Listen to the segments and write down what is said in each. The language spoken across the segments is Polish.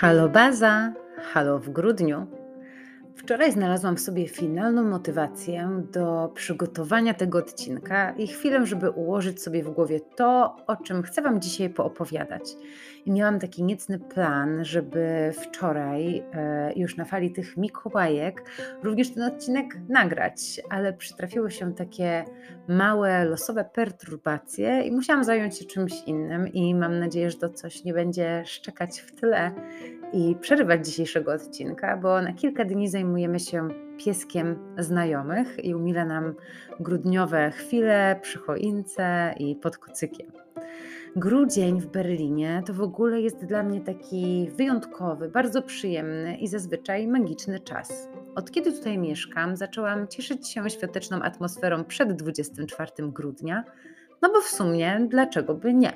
Halo baza, halo w grudniu. Wczoraj znalazłam w sobie finalną motywację do przygotowania tego odcinka i chwilę, żeby ułożyć sobie w głowie to, o czym chcę Wam dzisiaj poopowiadać. I miałam taki niecny plan, żeby wczoraj, e, już na fali tych Mikołajek, również ten odcinek nagrać, ale przytrafiły się takie małe, losowe perturbacje i musiałam zająć się czymś innym. I mam nadzieję, że to coś nie będzie szczekać w tle i przerywać dzisiejszego odcinka, bo na kilka dni zajmujemy się pieskiem znajomych i umila nam grudniowe chwile przy choince i pod kocykiem. Grudzień w Berlinie to w ogóle jest dla mnie taki wyjątkowy, bardzo przyjemny i zazwyczaj magiczny czas. Od kiedy tutaj mieszkam, zaczęłam cieszyć się świąteczną atmosferą przed 24 grudnia, no bo w sumie dlaczego by nie?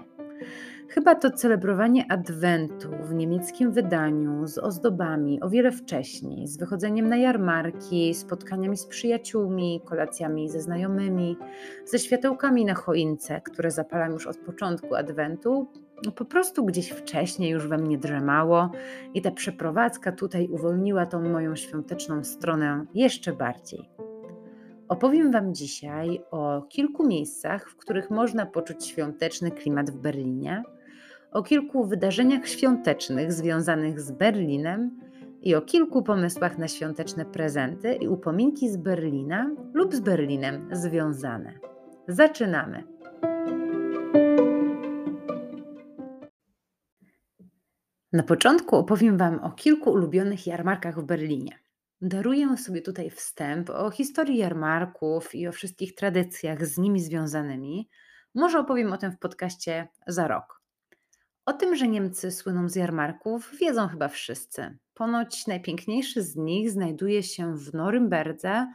Chyba to celebrowanie Adwentu w niemieckim wydaniu z ozdobami o wiele wcześniej, z wychodzeniem na jarmarki, spotkaniami z przyjaciółmi, kolacjami ze znajomymi, ze światełkami na choince, które zapalam już od początku Adwentu, po prostu gdzieś wcześniej już we mnie drzemało i ta przeprowadzka tutaj uwolniła tą moją świąteczną stronę jeszcze bardziej. Opowiem Wam dzisiaj o kilku miejscach, w których można poczuć świąteczny klimat w Berlinie, o kilku wydarzeniach świątecznych związanych z Berlinem i o kilku pomysłach na świąteczne prezenty i upominki z Berlina lub z Berlinem związane. Zaczynamy! Na początku opowiem Wam o kilku ulubionych jarmarkach w Berlinie. Daruję sobie tutaj wstęp o historii jarmarków i o wszystkich tradycjach z nimi związanymi. Może opowiem o tym w podcaście za rok. O tym, że Niemcy słyną z jarmarków, wiedzą chyba wszyscy. Ponoć najpiękniejszy z nich znajduje się w Norymberdze,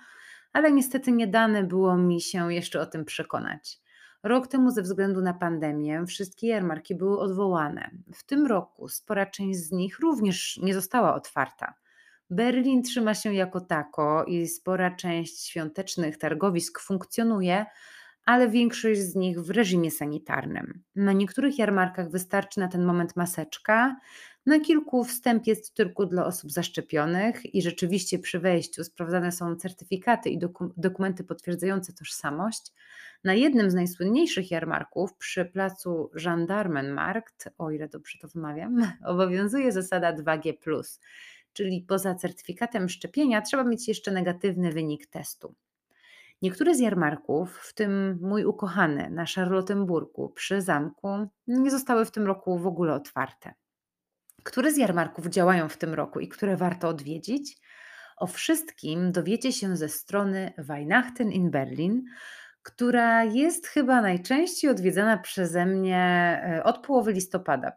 ale niestety nie dane było mi się jeszcze o tym przekonać. Rok temu, ze względu na pandemię, wszystkie jarmarki były odwołane. W tym roku spora część z nich również nie została otwarta. Berlin trzyma się jako tako i spora część świątecznych targowisk funkcjonuje, ale większość z nich w reżimie sanitarnym. Na niektórych jarmarkach wystarczy na ten moment maseczka, na kilku wstęp jest tylko dla osób zaszczepionych i rzeczywiście przy wejściu sprawdzane są certyfikaty i doku dokumenty potwierdzające tożsamość. Na jednym z najsłynniejszych jarmarków przy placu Gendarmenmarkt, o ile dobrze to wymawiam, obowiązuje zasada 2G+, czyli poza certyfikatem szczepienia trzeba mieć jeszcze negatywny wynik testu. Niektóre z jarmarków, w tym mój ukochany na Charlottenburgu przy zamku, nie zostały w tym roku w ogóle otwarte. Które z jarmarków działają w tym roku i które warto odwiedzić? O wszystkim dowiecie się ze strony Weihnachten in Berlin, która jest chyba najczęściej odwiedzana przeze mnie e, od połowy listopada.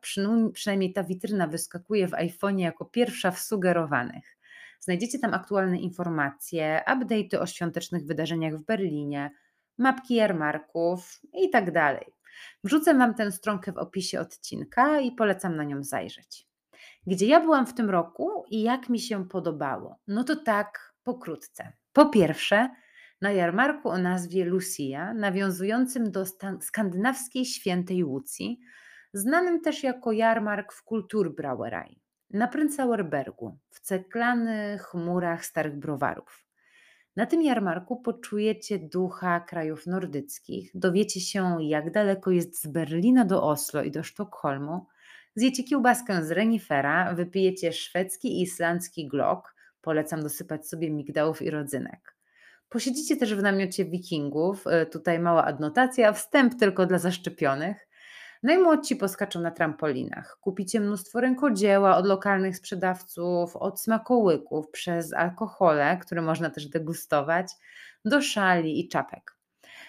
Przynajmniej ta witryna wyskakuje w iPhone jako pierwsza w sugerowanych. Znajdziecie tam aktualne informacje, update'y o świątecznych wydarzeniach w Berlinie, mapki jarmarków i tak dalej. Wrzucę Wam tę stronkę w opisie odcinka i polecam na nią zajrzeć. Gdzie ja byłam w tym roku i jak mi się podobało? No to tak pokrótce. Po pierwsze, na jarmarku o nazwie Lucia, nawiązującym do skandynawskiej świętej Łucji, znanym też jako jarmark w Kulturbrauerei na Prenzlauerbergu, w ceklanych murach starych browarów. Na tym jarmarku poczujecie ducha krajów nordyckich, dowiecie się, jak daleko jest z Berlina do Oslo i do Sztokholmu, zjecie kiełbaskę z renifera, wypijecie szwedzki i islandzki glok, polecam dosypać sobie migdałów i rodzynek. Posiedzicie też w namiocie wikingów, e, tutaj mała adnotacja, wstęp tylko dla zaszczepionych, Najmłodsi poskaczą na trampolinach. Kupicie mnóstwo rękodzieła od lokalnych sprzedawców, od smakołyków, przez alkohole, które można też degustować, do szali i czapek.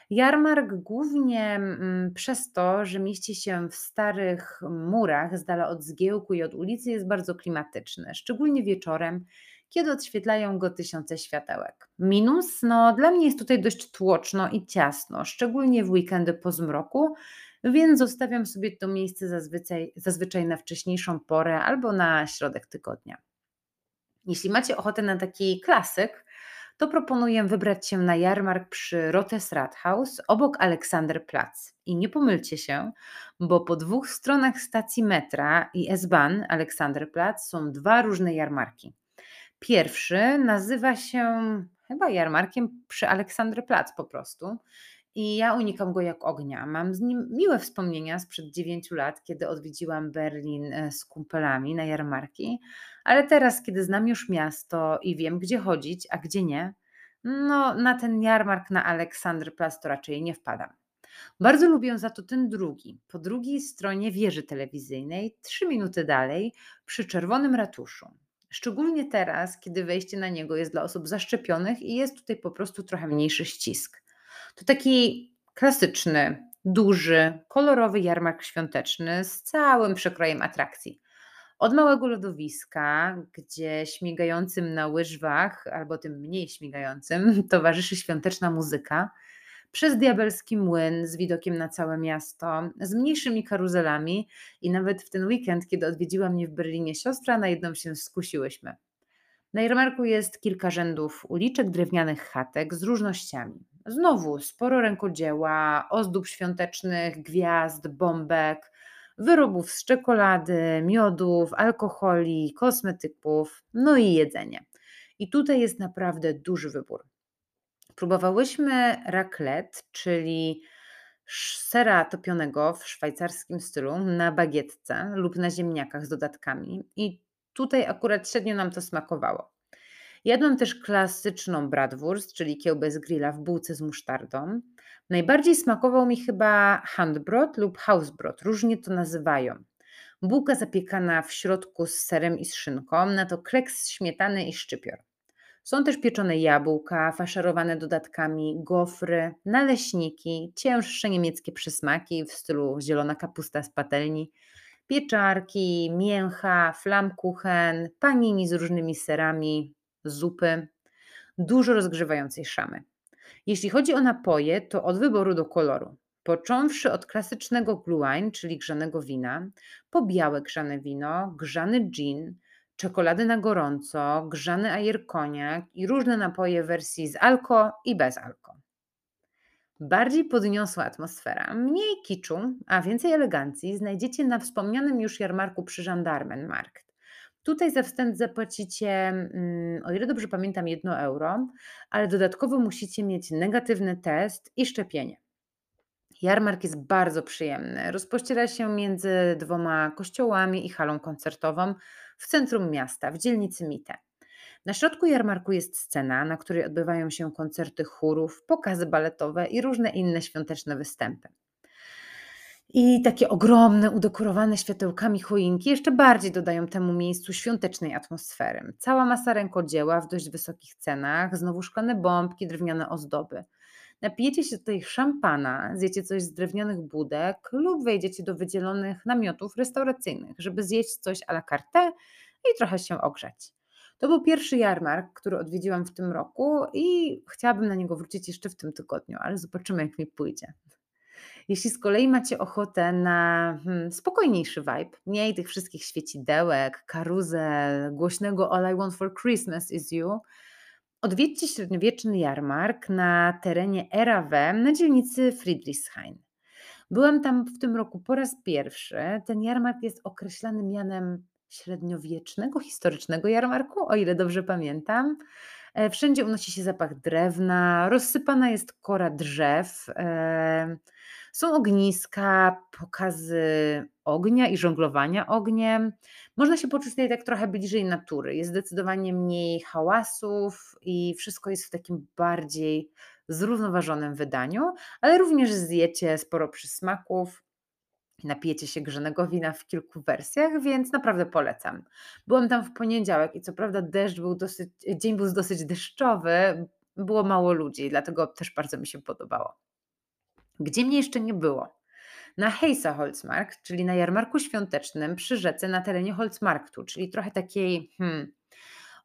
Jarmark głównie mm, przez to, że mieści się w starych murach, z dala od zgiełku i od ulicy, jest bardzo klimatyczny, szczególnie wieczorem, kiedy odświetlają go tysiące światełek. Minus, no dla mnie jest tutaj dość tłoczno i ciasno, szczególnie w weekendy po zmroku, więc zostawiam sobie to miejsce zazwyczaj, zazwyczaj na wcześniejszą porę albo na środek tygodnia. Jeśli macie ochotę na taki klasyk, to proponuję wybrać się na jarmark przy Rotes Rathaus obok Aleksanderplatz. I nie pomylcie się, bo po dwóch stronach stacji metra i S-Bahn Aleksanderplatz są dwa różne jarmarki. Pierwszy nazywa się chyba jarmarkiem przy Aleksanderplatz po prostu. I ja unikam go jak ognia. Mam z nim miłe wspomnienia sprzed 9 lat, kiedy odwiedziłam Berlin e, z kumpelami na jarmarki, ale teraz, kiedy znam już miasto i wiem, gdzie chodzić, a gdzie nie, no na ten jarmark na Aleksanderplatz to raczej nie wpadam. Bardzo lubię za to ten drugi, po drugiej stronie wieży telewizyjnej, trzy minuty dalej, przy Czerwonym Ratuszu. Szczególnie teraz, kiedy wejście na niego jest dla osób zaszczepionych i jest tutaj po prostu trochę mniejszy ścisk. To taki klasyczny, duży, kolorowy jarmark świąteczny z całym przekrojem atrakcji. Od małego lodowiska, gdzie śmigającym na łyżwach, albo tym mniej śmigającym, towarzyszy świąteczna muzyka, przez diabelski młyn z widokiem na całe miasto, z mniejszymi karuzelami i nawet w ten weekend, kiedy odwiedziła mnie w Berlinie siostra, na jedną się skusiłyśmy. Na jarmarku jest kilka rzędów uliczek, drewnianych chatek z różnościami. Znowu sporo rękodzieła, ozdób świątecznych, gwiazd, bombek, wyrobów z czekolady, miodów, alkoholi, kosmetyków, no i jedzenie. I tutaj jest naprawdę duży wybór. Próbowałyśmy raclette, czyli sera topionego w szwajcarskim stylu na bagietce lub na ziemniakach z dodatkami i tutaj akurat średnio nam to smakowało. Jadłam też klasyczną bratwurst, czyli kiełbę z grilla w bułce z musztardą. Najbardziej smakował mi chyba handbrot lub hausbrot, różnie to nazywają. Bułka zapiekana w środku z serem i z szynką, na to kleks śmietany i szczypior. Są też pieczone jabłka, faszerowane dodatkami, gofry, naleśniki, cięższe niemieckie przysmaki w stylu zielona kapusta z patelni, pieczarki, mięcha, flamkuchen, panini z różnymi serami, zupy, dużo rozgrzewającej szamy. Jeśli chodzi o napoje, to od wyboru do koloru. Począwszy od klasycznego glühwein, czyli grzanego wina, po białe grzane wino, grzany gin, czekolady na gorąco, grzany ajerkoniak i różne napoje w wersji z alko i bez alko. Bardziej podniosła atmosfera, mniej kiczu, a więcej elegancji znajdziecie na wspomnianym już jarmarku przy Gendarmenmarkt. Tutaj za wstęp zapłacicie, mm, o ile dobrze pamiętam, 1 euro, ale dodatkowo musicie mieć negatywny test i szczepienie. Jarmark jest bardzo przyjemny. Rozpościera się między dwoma kościołami i halą koncertową w centrum miasta, w dzielnicy Mitte. Na środku jarmarku jest scena, na której odbywają się koncerty chórów, pokazy baletowe i różne inne świąteczne występy. I takie ogromne, udekorowane światełkami choinki jeszcze bardziej dodają temu miejscu świątecznej atmosfery. Cała masa rękodzieła w dość wysokich cenach, znowu szklane bombki, drewniane ozdoby. Napijecie się tutaj szampana, zjecie coś z drewnianych budek lub wejdziecie do wydzielonych namiotów restauracyjnych, żeby zjeść coś à la carte i trochę się ogrzać. To był pierwszy jarmark, który odwiedziłam w tym roku i chciałabym na niego wrócić jeszcze w tym tygodniu, ale zobaczymy, jak mi pójdzie. Jeśli z kolei macie ochotę na hmm, spokojniejszy vibe, mniej tych wszystkich świecidełek, karuzel, głośnego All I Want for Christmas is You, odwiedźcie średniowieczny jarmark na terenie RAW na dzielnicy Friedrichshain. Byłam tam w tym roku po raz pierwszy. Ten jarmark jest określany mianem średniowiecznego, historycznego jarmarku, o ile dobrze pamiętam. E, wszędzie unosi się zapach drewna, rozsypana jest kora drzew. E, są ogniska, pokazy ognia i żonglowania ogniem. Można się poczuć tutaj tak trochę bliżej natury. Jest zdecydowanie mniej hałasów i wszystko jest w takim bardziej zrównoważonym wydaniu, ale również zjecie sporo przysmaków. Napijecie się grzanego wina w kilku wersjach, więc naprawdę polecam. Byłam tam w poniedziałek i co prawda deszcz był dosyć, dzień był dosyć deszczowy, było mało ludzi, dlatego też bardzo mi się podobało. Gdzie mnie jeszcze nie było? Na Heisa Holzmarkt, czyli na jarmarku świątecznym przy rzece na terenie Holzmarktu, czyli trochę takiej hmm,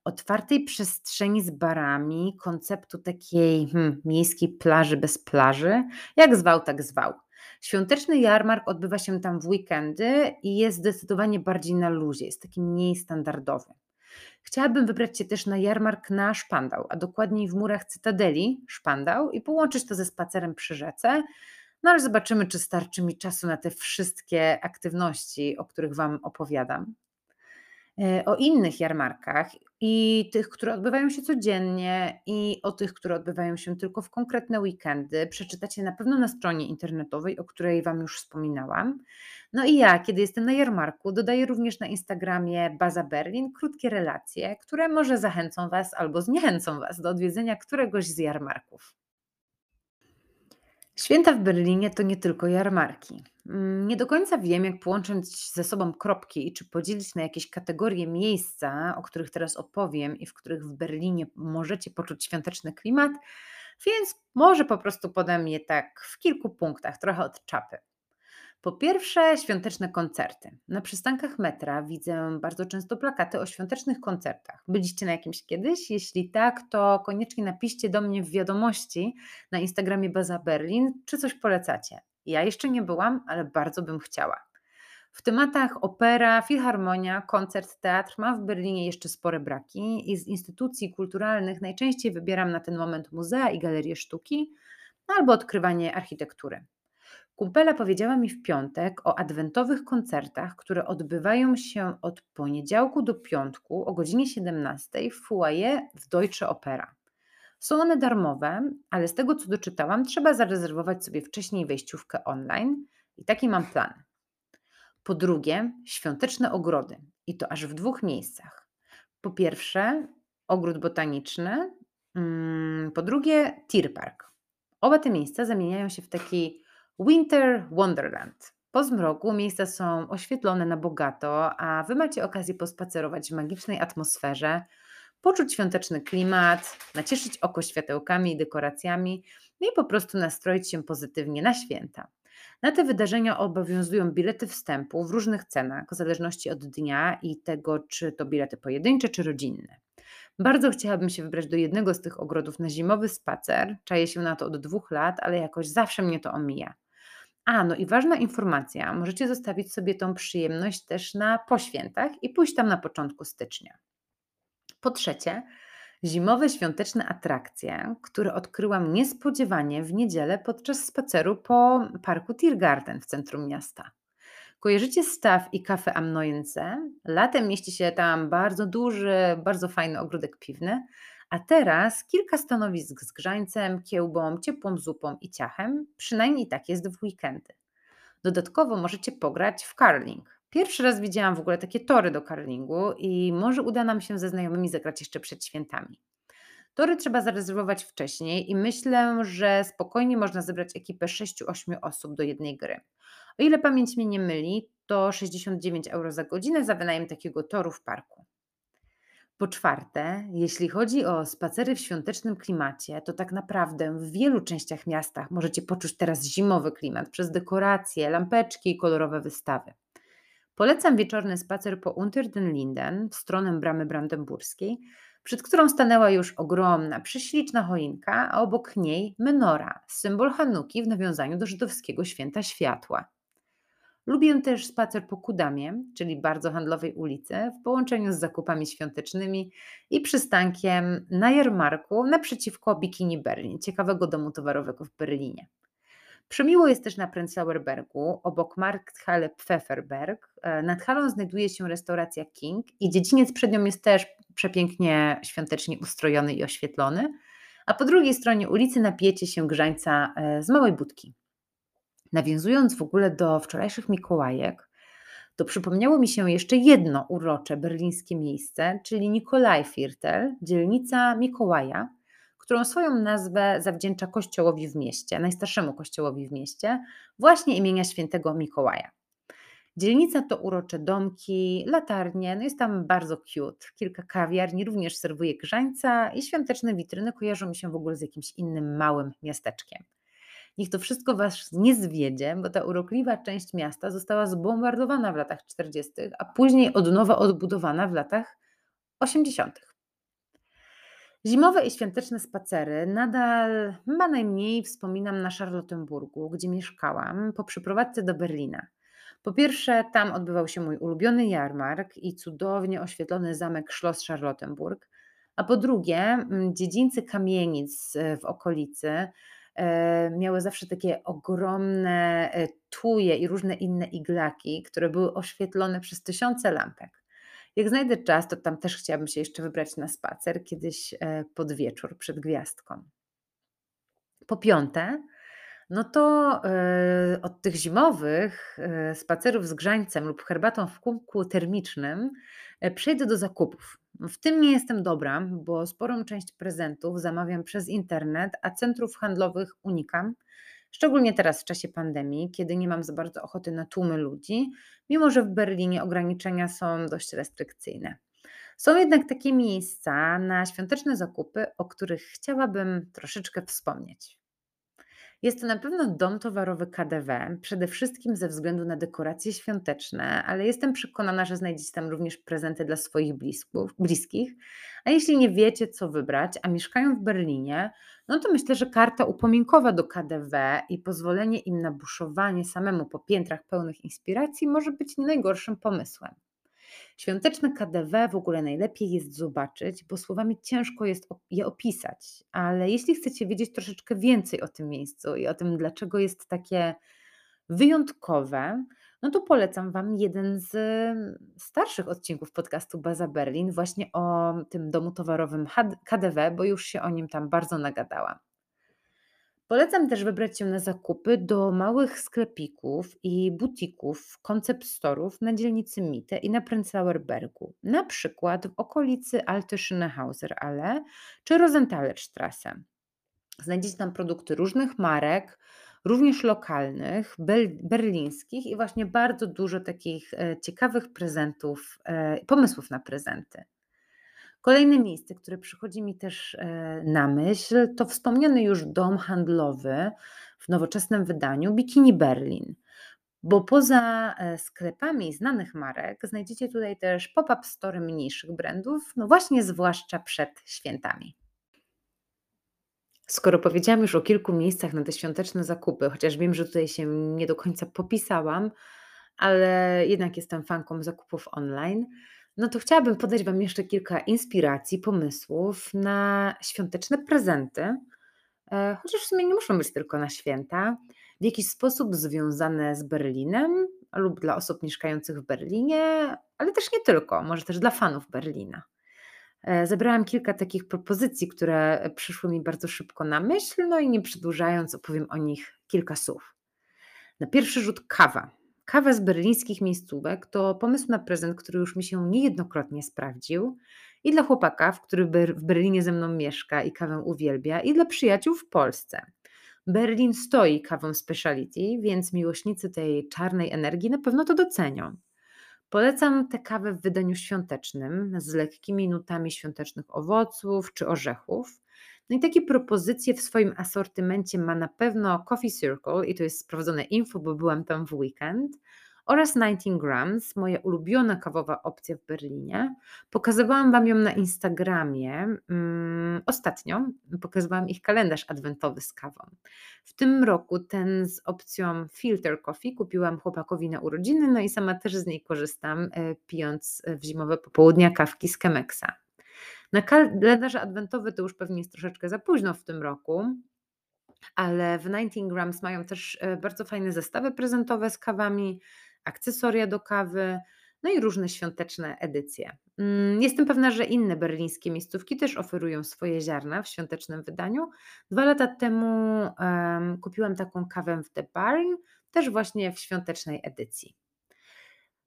otwartej przestrzeni z barami, konceptu takiej hmm, miejskiej plaży bez plaży. Jak zwał, tak zwał. Świąteczny jarmark odbywa się tam w weekendy i jest zdecydowanie bardziej na luzie, jest taki mniej standardowy. Chciałabym wybrać się też na jarmark na Szpandał, a dokładniej w murach Cytadeli Szpandał i połączyć to ze spacerem przy rzece. No ale zobaczymy, czy starczy mi czasu na te wszystkie aktywności, o których Wam opowiadam. E, o innych jarmarkach i tych, które odbywają się codziennie, i o tych, które odbywają się tylko w konkretne weekendy, przeczytacie na pewno na stronie internetowej, o której Wam już wspominałam. No i ja, kiedy jestem na jarmarku, dodaję również na Instagramie Baza Berlin krótkie relacje, które może zachęcą Was albo zniechęcą Was do odwiedzenia któregoś z jarmarków. Święta w Berlinie to nie tylko jarmarki. Mm, nie do końca wiem, jak połączyć ze sobą kropki i czy podzielić na jakieś kategorie miejsca, o których teraz opowiem i w których w Berlinie możecie poczuć świąteczny klimat, więc może po prostu podam je tak w kilku punktach, trochę od czapy. Po pierwsze, świąteczne koncerty. Na przystankach metra widzę bardzo często plakaty o świątecznych koncertach. Byliście na jakimś kiedyś? Jeśli tak, to koniecznie napiszcie do mnie w wiadomości na Instagramie Baza Berlin, czy coś polecacie. Ja jeszcze nie byłam, ale bardzo bym chciała. W tematach opera, filharmonia, koncert, teatr ma w Berlinie jeszcze spore braki i z instytucji kulturalnych najczęściej wybieram na ten moment muzea i galerie sztuki albo odkrywanie architektury. Kumpela powiedziała mi w piątek o adwentowych koncertach, które odbywają się od poniedziałku do piątku o godzinie 17 w foyer w Deutsche Opera. Są one darmowe, ale z tego co doczytałam, trzeba zarezerwować sobie wcześniej wejściówkę online i taki mam plan. Po drugie, świąteczne ogrody i to aż w dwóch miejscach. Po pierwsze, ogród botaniczny, mm, po drugie, Tir Park. Oba te miejsca zamieniają się w taki Winter Wonderland. Po zmroku miejsca są oświetlone na bogato, a Wy macie okazję pospacerować w magicznej atmosferze, poczuć świąteczny klimat, nacieszyć oko światełkami i dekoracjami no i po prostu nastroić się pozytywnie na święta. Na te wydarzenia obowiązują bilety wstępu w różnych cenach, w zależności od dnia i tego, czy to bilety pojedyncze, czy rodzinne. Bardzo chciałabym się wybrać do jednego z tych ogrodów na zimowy spacer. Czaję się na to od dwóch lat, ale jakoś zawsze mnie to omija. A, no i ważna informacja, możecie zostawić sobie tą przyjemność też na poświętach i pójść tam na początku stycznia. Po trzecie, zimowe świąteczne atrakcje, które odkryłam niespodziewanie w niedzielę podczas spaceru po parku Tiergarten w centrum miasta. Kojarzycie staw i kafę Amnojense? Latem mieści się tam bardzo duży, bardzo fajny ogródek piwny, a teraz kilka stanowisk z grzańcem, kiełbą, ciepłą zupą i ciachem, przynajmniej tak jest w weekendy. Dodatkowo możecie pograć w curling. Pierwszy raz widziałam w ogóle takie tory do curlingu i może uda nam się ze znajomymi zagrać jeszcze przed świętami. Tory trzeba zarezerwować wcześniej i myślę, że spokojnie można zebrać ekipę 6-8 osób do jednej gry. O ile pamięć mnie nie myli, to 69 euro za godzinę za wynajem takiego toru w parku. Po czwarte, jeśli chodzi o spacery w świątecznym klimacie, to tak naprawdę w wielu częściach miasta możecie poczuć teraz zimowy klimat przez dekoracje, lampeczki i kolorowe wystawy. Polecam wieczorny spacer po Unter den Linden w stronę bramy brandenburskiej, przed którą stanęła już ogromna, prześliczna choinka, a obok niej menora, symbol Hanuki w nawiązaniu do żydowskiego święta światła. Lubię też spacer po Kudamie, czyli bardzo handlowej ulicy, w połączeniu z zakupami świątecznymi i przystankiem na jarmarku naprzeciwko Bikini Berlin, ciekawego domu towarowego w Berlinie. Przemiło jest też na Prenzlauer Bergu, obok Markthalle Pfefferberg. E, nad halą znajduje się restauracja King i dziedziniec przed nią jest też przepięknie, świątecznie ustrojony i oświetlony. A po drugiej stronie ulicy napijecie się grzańca e, z małej budki. Nawiązując w ogóle do wczorajszych Mikołajek, to przypomniało mi się jeszcze jedno urocze berlińskie miejsce, czyli Nikolajviertel, dzielnica Mikołaja, którą swoją nazwę zawdzięcza kościołowi w mieście, najstarszemu kościołowi w mieście, właśnie imienia świętego Mikołaja. Dzielnica to urocze domki, latarnie, no jest tam bardzo cute. Kilka kawiarni również serwuje grzańca i świąteczne witryny kojarzą mi się w ogóle z jakimś innym małym miasteczkiem. Niech to wszystko Was nie zwiedzie, bo ta urokliwa część miasta została zbombardowana w latach 40., a później od nowa odbudowana w latach 80. Zimowe i świąteczne spacery nadal ma najmniej wspominam na Charlottenburgu, gdzie mieszkałam po przeprowadzce do Berlina. Po pierwsze, tam odbywał się mój ulubiony jarmark i cudownie oświetlony zamek Schloss Charlottenburg, a po drugie, mm, dziedzińce kamienic e, w okolicy miały zawsze takie ogromne e, tuje i różne inne iglaki, które były oświetlone przez tysiące lampek. Jak znajdę czas, to tam też chciałabym się jeszcze wybrać na spacer kiedyś pod wieczór przed gwiazdką. Po piąte, no to e, od tych zimowych e, spacerów z grzańcem lub herbatą w kubku termicznym e, przejdę do zakupów. W tym nie jestem dobra, bo sporą część prezentów zamawiam przez internet, a centrów handlowych unikam. Szczególnie teraz w czasie pandemii, kiedy nie mam za bardzo ochoty na tłumy ludzi, mimo że w Berlinie ograniczenia są dość restrykcyjne. Są jednak takie miejsca na świąteczne zakupy, o których chciałabym troszeczkę wspomnieć. Jest to na pewno dom towarowy KDW, przede wszystkim ze względu na dekoracje świąteczne, ale jestem przekonana, że znajdziecie tam również prezenty dla swoich bliskich. A jeśli nie wiecie, co wybrać, a mieszkają w Berlinie, no to myślę, że karta upominkowa do KDW i pozwolenie im na buszowanie samemu po piętrach pełnych inspiracji może być nie najgorszym pomysłem. Świąteczne KDW w ogóle najlepiej jest zobaczyć, bo słowami ciężko jest je opisać, ale jeśli chcecie wiedzieć troszeczkę więcej o tym miejscu i o tym, dlaczego jest takie wyjątkowe, no to polecam Wam jeden z starszych odcinków podcastu Baza Berlin, właśnie o tym domu towarowym KDW, bo już się o nim tam bardzo nagadałam. Polecam też wybrać się na zakupy do małych sklepików i butików, koncept storów na dzielnicy Mitte i na Prenzlauer Bergu, na przykład w okolicy Alte Schönhauser Alle czy Rosenthalerstrasse. Znajdziecie tam produkty różnych marek, również lokalnych, berlińskich i właśnie bardzo dużo takich e, ciekawych prezentów, e, pomysłów na prezenty. Kolejne miejsce, które przychodzi mi też e, na myśl, to wspomniany już dom handlowy w nowoczesnym wydaniu Bikini Berlin. Bo poza e, sklepami znanych marek znajdziecie tutaj też pop-up store mniejszych brandów, no właśnie zwłaszcza przed świętami. Skoro powiedziałam już o kilku miejscach na te świąteczne zakupy, chociaż wiem, że tutaj się nie do końca popisałam, ale jednak jestem fanką zakupów online, no to chciałabym podać Wam jeszcze kilka inspiracji, pomysłów na świąteczne prezenty, e, chociaż w sumie nie muszą być tylko na święta, w jakiś sposób związane z Berlinem lub dla osób mieszkających w Berlinie, ale też nie tylko, może też dla fanów Berlina. E, zebrałam kilka takich propozycji, które przyszły mi bardzo szybko na myśl, no i nie przedłużając, opowiem o nich kilka słów. Na pierwszy rzut kawa. Kawa z berlińskich miejscówek to pomysł na prezent, który już mi się niejednokrotnie sprawdził. I dla chłopaka, który w Berlinie ze mną mieszka i kawę uwielbia, i dla przyjaciół w Polsce. Berlin stoi kawą speciality, więc miłośnicy tej czarnej energii na pewno to docenią. Polecam tę kawę w wydaniu świątecznym z lekkimi nutami świątecznych owoców czy orzechów. No i takie propozycje w swoim asortymencie ma na pewno Coffee Circle i to jest sprawdzone info, bo byłam tam w weekend oraz 19 Grams, moja ulubiona kawowa opcja w Berlinie. Pokazywałam Wam ją na Instagramie um, ostatnio. Pokazywałam ich kalendarz adwentowy z kawą. W tym roku ten z opcją Filter Coffee kupiłam chłopakowi na urodziny, no i sama też z niej korzystam, e, pijąc w zimowe popołudnia kawki z Chemexa. Na kalendarze adwentowy to już pewnie jest troszeczkę za późno w tym roku, ale w 19 Grams mają też e, bardzo fajne zestawy prezentowe z kawami, akcesoria do kawy, no i różne świąteczne edycje. Mm, jestem pewna, że inne berlińskie miejscówki też oferują swoje ziarna w świątecznym wydaniu. Dwa lata temu um, kupiłam taką kawę w The Barn, też właśnie w świątecznej edycji.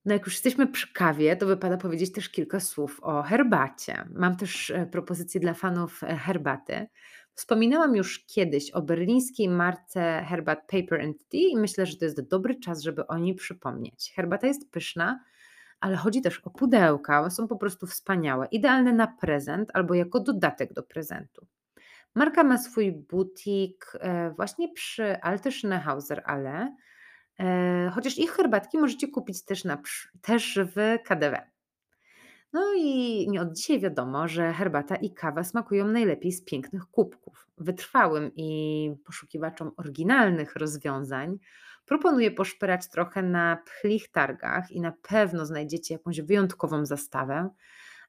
No jak już jesteśmy przy kawie, to wypada powiedzieć też kilka słów o herbacie. Mam też e, propozycję dla fanów e, herbaty. Wspominałam już kiedyś o berlińskiej marce herbat Paper and Tea i myślę, że to jest dobry czas, żeby o niej przypomnieć. Herbata jest pyszna, ale chodzi też o pudełka. Są po prostu wspaniałe, idealne na prezent albo jako dodatek do prezentu. Marka ma swój butik e, właśnie przy Alte Schönhauser Alle, E, chociaż ich herbatki możecie kupić też, na, też w KDW. No i nie od dzisiaj wiadomo, że herbata i kawa smakują najlepiej z pięknych kubków. Wytrwałym i poszukiwaczom oryginalnych rozwiązań Proponuję poszperać trochę na pchlich targach i na pewno znajdziecie jakąś wyjątkową zastawę.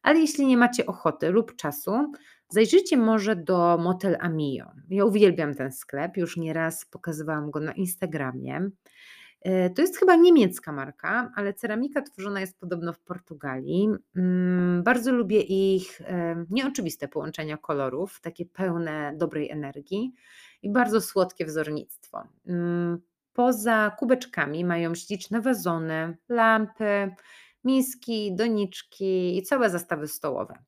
Ale jeśli nie macie ochoty lub czasu, zajrzyjcie może do Motel Amio. Ja uwielbiam ten sklep, już nieraz pokazywałam go na Instagramie. E, to jest chyba niemiecka marka, ale ceramika tworzona jest podobno w Portugalii. Mm, bardzo lubię ich e, nieoczywiste połączenia kolorów, takie pełne dobrej energii i bardzo słodkie wzornictwo. Mm, poza kubeczkami mają śliczne wazony, lampy, miski, doniczki i całe zastawy stołowe.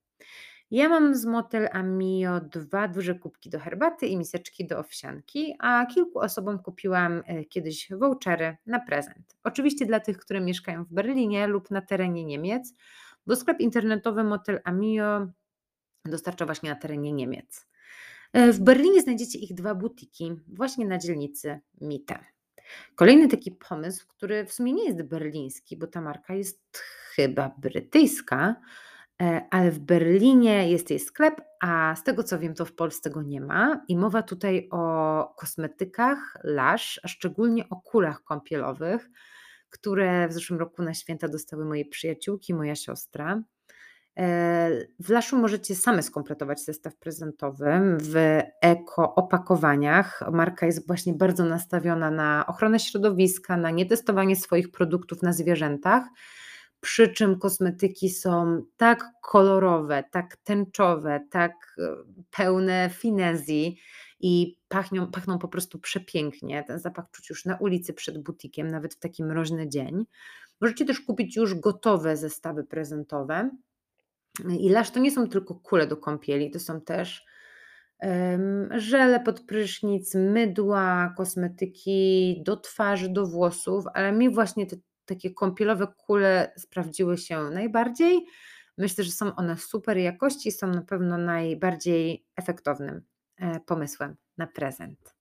Ja mam z Motel Amio dwa duże kubki do herbaty i miseczki do owsianki, a kilku osobom kupiłam e, kiedyś vouchery na prezent. Oczywiście dla tych, które mieszkają w Berlinie lub na terenie Niemiec, bo sklep internetowy Motel Amio dostarcza właśnie na terenie Niemiec. E, w Berlinie znajdziecie ich dwa butiki, właśnie na dzielnicy Mitte. Kolejny taki pomysł, który w sumie nie jest berliński, bo ta marka jest chyba brytyjska, ale w Berlinie jest jej sklep, a z tego co wiem, to w Polsce go nie ma. I mowa tutaj o kosmetykach Lush, a szczególnie o kulach kąpielowych, które w zeszłym roku na święta dostały moje przyjaciółki, moja siostra. E, w Laszu możecie same skompletować zestaw prezentowy w eko opakowaniach. Marka jest właśnie bardzo nastawiona na ochronę środowiska, na nietestowanie swoich produktów na zwierzętach przy czym kosmetyki są tak kolorowe, tak tęczowe, tak e, pełne finezji i pachną, pachną po prostu przepięknie. Ten zapach czuć już na ulicy przed butikiem, nawet w taki mroźny dzień. Możecie też kupić już gotowe zestawy prezentowe. I lasz to nie są tylko kule do kąpieli, to są też żele pod prysznic, mydła, kosmetyki do twarzy, do włosów, ale mi właśnie te takie kąpielowe kule sprawdziły się najbardziej. Myślę, że są one super jakości, są na pewno najbardziej efektownym e, pomysłem na prezent.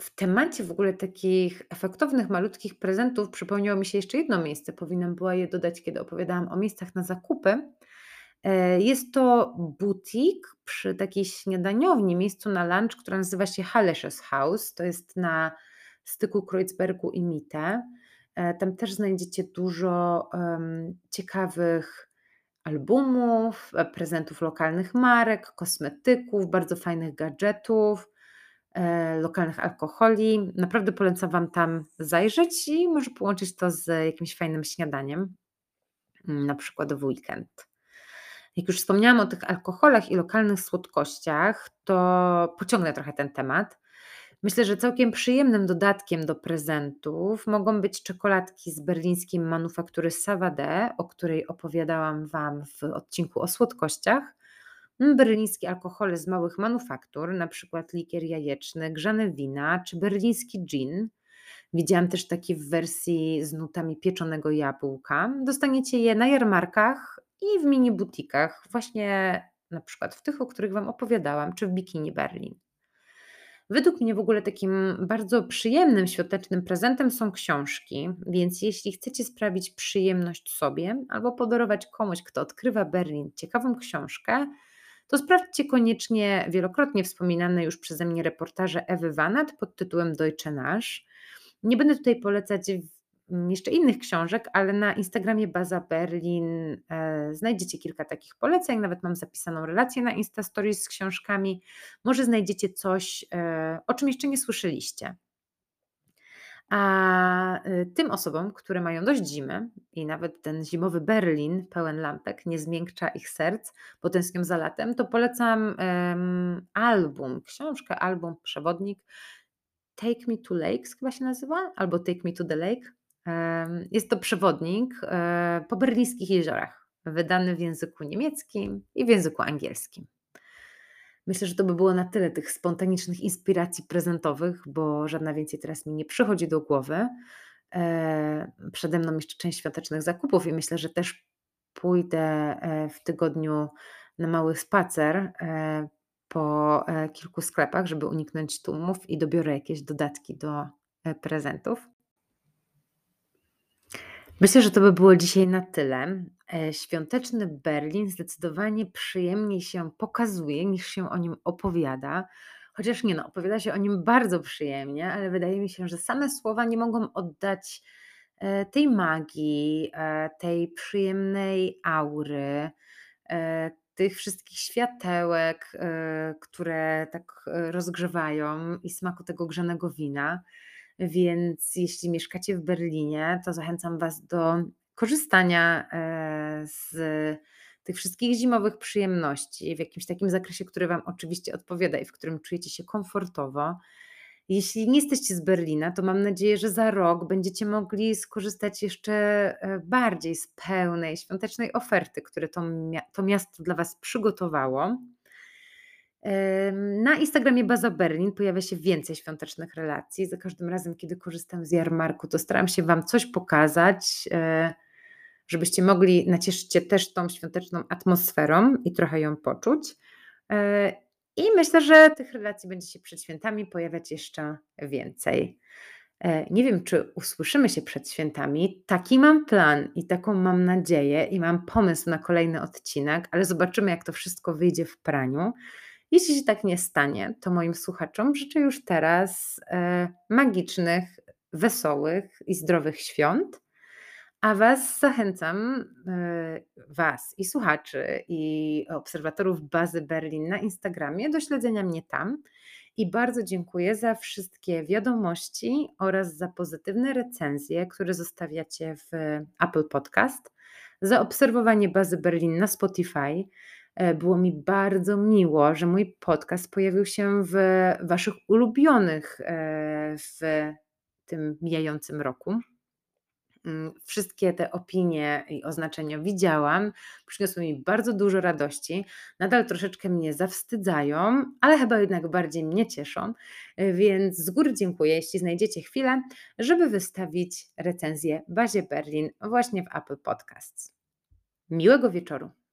W temacie w ogóle takich efektownych, malutkich prezentów przypomniało mi się jeszcze jedno miejsce. Powinnam była je dodać, kiedy opowiadałam o miejscach na zakupy. E, jest to butik przy takiej śniadaniowni, miejscu na lunch, które nazywa się Halesches House. To jest na styku Kreuzbergu i Mitte. E, tam też znajdziecie dużo um, ciekawych albumów, e, prezentów lokalnych marek, kosmetyków, bardzo fajnych gadżetów, e, lokalnych alkoholi. Naprawdę polecam Wam tam zajrzeć i może połączyć to z jakimś fajnym śniadaniem, mm, na przykład w weekend. Jak już wspomniałam o tych alkoholach i lokalnych słodkościach, to pociągnę trochę ten temat. Myślę, że całkiem przyjemnym dodatkiem do prezentów mogą być czekoladki z berlińskiej manufaktury Savade, o której opowiadałam Wam w odcinku o słodkościach. Mm, berlińskie alkohole z małych manufaktur, na przykład likier jajeczny, grzane wina czy berliński gin. Widziałam też takie w wersji z nutami pieczonego jabłka. Dostaniecie je na jarmarkach i w mini butikach, właśnie na przykład w tych, o których Wam opowiadałam, czy w Bikini Berlin. Według mnie w ogóle takim bardzo przyjemnym świątecznym prezentem są książki, więc jeśli chcecie sprawić przyjemność sobie albo podarować komuś, kto odkrywa Berlin, ciekawą książkę, to sprawdźcie koniecznie wielokrotnie wspominane już przeze mnie reportaże Ewy Wanat pod tytułem Deutsche Nasz. Nie będę tutaj polecać jeszcze innych książek, ale na Instagramie Baza Berlin e, znajdziecie kilka takich poleceń. Nawet mam zapisaną relację na Insta Stories z książkami. Może znajdziecie coś, e, o czym jeszcze nie słyszeliście. A e, tym osobom, które mają dość zimy i nawet ten zimowy Berlin pełen lampek nie zmiękcza ich serc, bo tęsknią za latem, to polecam um, album, książkę, album, przewodnik Take Me to Lakes chyba się nazywa, albo Take Me to the Lake. Jest to przewodnik e, po berlińskich jeziorach, wydany w języku niemieckim i w języku angielskim. Myślę, że to by było na tyle tych spontanicznych inspiracji prezentowych, bo żadna więcej teraz mi nie przychodzi do głowy. E, przede mną jeszcze część świątecznych zakupów i myślę, że też pójdę e, w tygodniu na mały spacer po kilku sklepach, żeby uniknąć tłumów i dobiorę jakieś dodatki do prezentów. Myślę, że to by było dzisiaj na tyle. E, świąteczny Berlin zdecydowanie przyjemniej się pokazuje niż się o nim opowiada. Chociaż nie no, opowiada się o nim bardzo przyjemnie, ale wydaje mi się, że same słowa nie mogą oddać, e, tej magii, e, tej przyjemnej aury, tych wszystkich światełek, które tak, rozgrzewają i smaku tego grzanego wina. Więc jeśli mieszkacie w Berlinie, to zachęcam Was do korzystania, e, z tych wszystkich zimowych przyjemności w jakimś takim zakresie, który Wam oczywiście odpowiada i w którym czujecie się komfortowo. Jeśli nie jesteście z Berlina, to mam nadzieję, że za rok będziecie mogli skorzystać jeszcze, e, bardziej z pełnej świątecznej oferty, które to to miasto dla Was przygotowało. Na Instagramie Baza Berlin pojawia się więcej świątecznych relacji. Za każdym razem, kiedy korzystam z jarmarku, to staram się Wam coś pokazać, e, żebyście mogli nacieszyć się też tą świąteczną atmosferą i trochę ją poczuć. E, I myślę, że tych relacji będzie się przed świętami pojawiać jeszcze więcej. E, nie wiem, czy usłyszymy się przed świętami. Taki mam plan i taką mam nadzieję, i mam pomysł na kolejny odcinek, ale zobaczymy, jak to wszystko wyjdzie w praniu. Jeśli się tak nie stanie, to moim słuchaczom życzę już teraz e, magicznych, wesołych i zdrowych świąt. A Was zachęcam, e, Was i słuchaczy, i obserwatorów bazy Berlin na Instagramie do śledzenia mnie tam. I bardzo dziękuję za wszystkie wiadomości oraz za pozytywne recenzje, które zostawiacie w Apple Podcast, za obserwowanie bazy Berlin na Spotify. E, było mi bardzo miło, że mój podcast pojawił się w Waszych ulubionych e, w tym mijającym roku. Mm, wszystkie te opinie i oznaczenia widziałam, przyniosły mi bardzo dużo radości. Nadal troszeczkę mnie zawstydzają, ale chyba jednak bardziej mnie cieszą, e, więc z góry dziękuję, jeśli znajdziecie chwilę, żeby wystawić recenzję Bazie Berlin właśnie w Apple Podcasts. Miłego wieczoru.